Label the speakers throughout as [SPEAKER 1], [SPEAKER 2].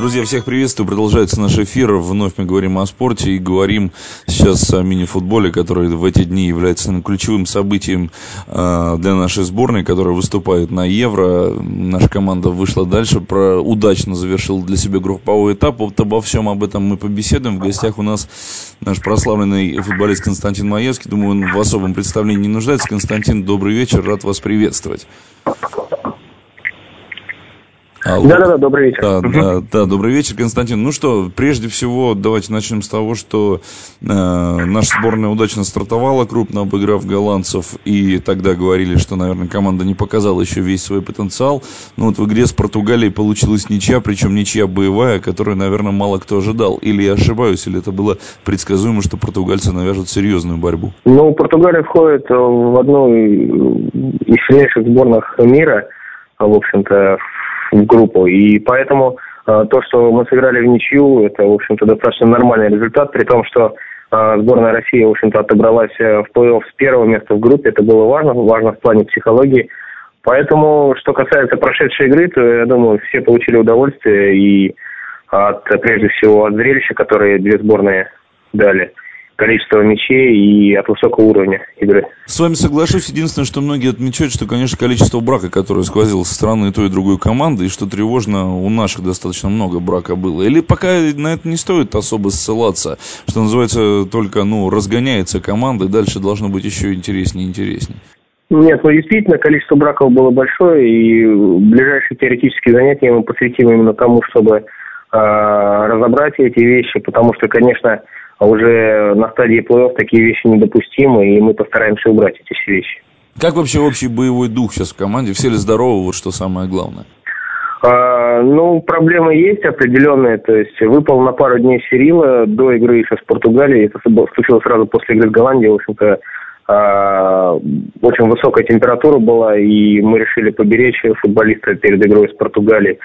[SPEAKER 1] Друзья, всех приветствую. Продолжается наш эфир. Вновь мы говорим о спорте и говорим сейчас о мини-футболе, который в эти дни является ключевым событием э, для нашей сборной, которая выступает на Евро. Наша команда вышла дальше, про, удачно завершила для себя групповой этап. Вот обо всем об этом мы побеседуем. В гостях у нас наш прославленный футболист Константин Маевский. Думаю, он в особом представлении не нуждается. Константин, добрый вечер. Рад вас приветствовать.
[SPEAKER 2] Да-да-да, добрый вечер.
[SPEAKER 1] Да, да, да, добрый вечер, Константин. Ну что, прежде всего, давайте начнем с того, что э, наша сборная удачно стартовала, крупно обыграв голландцев, и тогда говорили, что, наверное, команда не показала еще весь свой потенциал. Но вот в игре с Португалией получилась ничья, причем ничья боевая, которую, наверное, мало кто ожидал. Или я ошибаюсь, или это было предсказуемо, что португальцы навяжут серьезную борьбу?
[SPEAKER 2] Ну, Португалия входит в одну из сильнейших сборных мира, в общем-то, в группу. И поэтому э, то, что мы сыграли в ничью, это, в общем-то, достаточно нормальный результат, при том, что э, сборная России, в общем-то, отобралась э, в плей-офф с первого места в группе. Это было важно, важно в плане психологии. Поэтому, что касается прошедшей игры, то, я думаю, все получили удовольствие и от, прежде всего, от зрелища, которые две сборные дали количество мячей и от высокого уровня игры.
[SPEAKER 1] С вами соглашусь. Единственное, что многие отмечают, что, конечно, количество брака, которое сквозило со стороны и той, и другой команды, и что тревожно, у наших достаточно много брака было. Или пока на это не стоит особо ссылаться, что называется, только, ну, разгоняется команда, и дальше должно быть еще интереснее и интереснее.
[SPEAKER 2] Нет, ну действительно, количество браков было большое, и ближайшие теоретические занятия мы посвятим именно тому, чтобы э, разобрать эти вещи, потому что, конечно, а уже на стадии плей-офф такие вещи недопустимы, и мы постараемся убрать эти все вещи.
[SPEAKER 1] Как вообще общий боевой дух сейчас в команде? Все ли здоровы, вот что самое главное?
[SPEAKER 2] А, ну, проблемы есть определенные. То есть выпал на пару дней Сирила до игры еще с Португалией. Это случилось сразу после игры с Голландией. В общем-то, а, очень высокая температура была, и мы решили поберечь футболиста перед игрой с Португалией.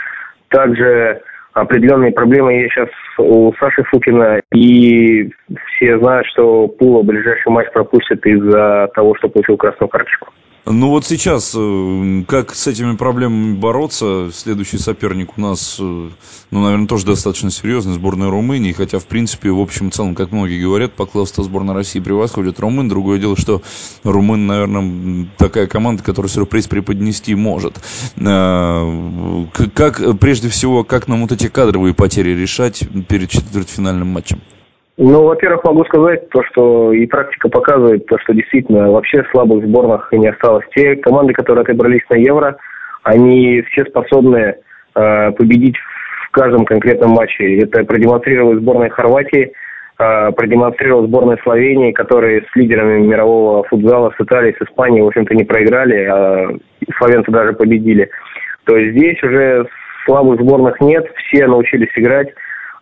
[SPEAKER 2] Также определенные проблемы есть сейчас у Саши Фукина, и все знают, что Пула ближайший матч пропустит из-за того, что получил красную карточку.
[SPEAKER 1] Ну вот сейчас, э, как с этими проблемами бороться? Следующий соперник у нас, э, ну, наверное, тоже достаточно серьезный, сборная Румынии. Хотя, в принципе, в общем целом, как многие говорят, по классу сборная России превосходит румын. Другое дело, что румын, наверное, такая команда, которая сюрприз преподнести может. Э, как, прежде всего, как нам вот эти кадровые потери решать перед четвертьфинальным матчем?
[SPEAKER 2] Ну, во-первых, могу сказать то, что и практика показывает, то, что действительно вообще слабых сборных не осталось. Те команды, которые отобрались на Евро, они все способны э, победить в каждом конкретном матче. Это продемонстрировала сборная Хорватии, э, продемонстрировала сборная Словении, которые с лидерами мирового футзала, с Италией, с Испанией, в общем-то, не проиграли, а словенцы даже победили. То есть здесь уже слабых сборных нет, все научились играть.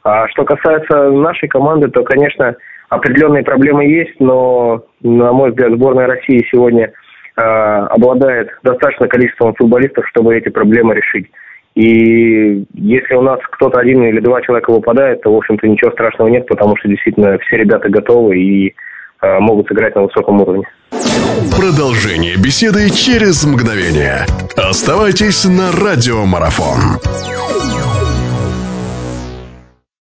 [SPEAKER 2] А что касается нашей команды, то, конечно, определенные проблемы есть, но, на мой взгляд, сборная России сегодня э, обладает достаточным количеством футболистов, чтобы эти проблемы решить. И если у нас кто-то один или два человека выпадает, то, в общем-то, ничего страшного нет, потому что действительно все ребята готовы и э, могут сыграть на высоком уровне.
[SPEAKER 3] Продолжение беседы через мгновение. Оставайтесь на радиомарафон.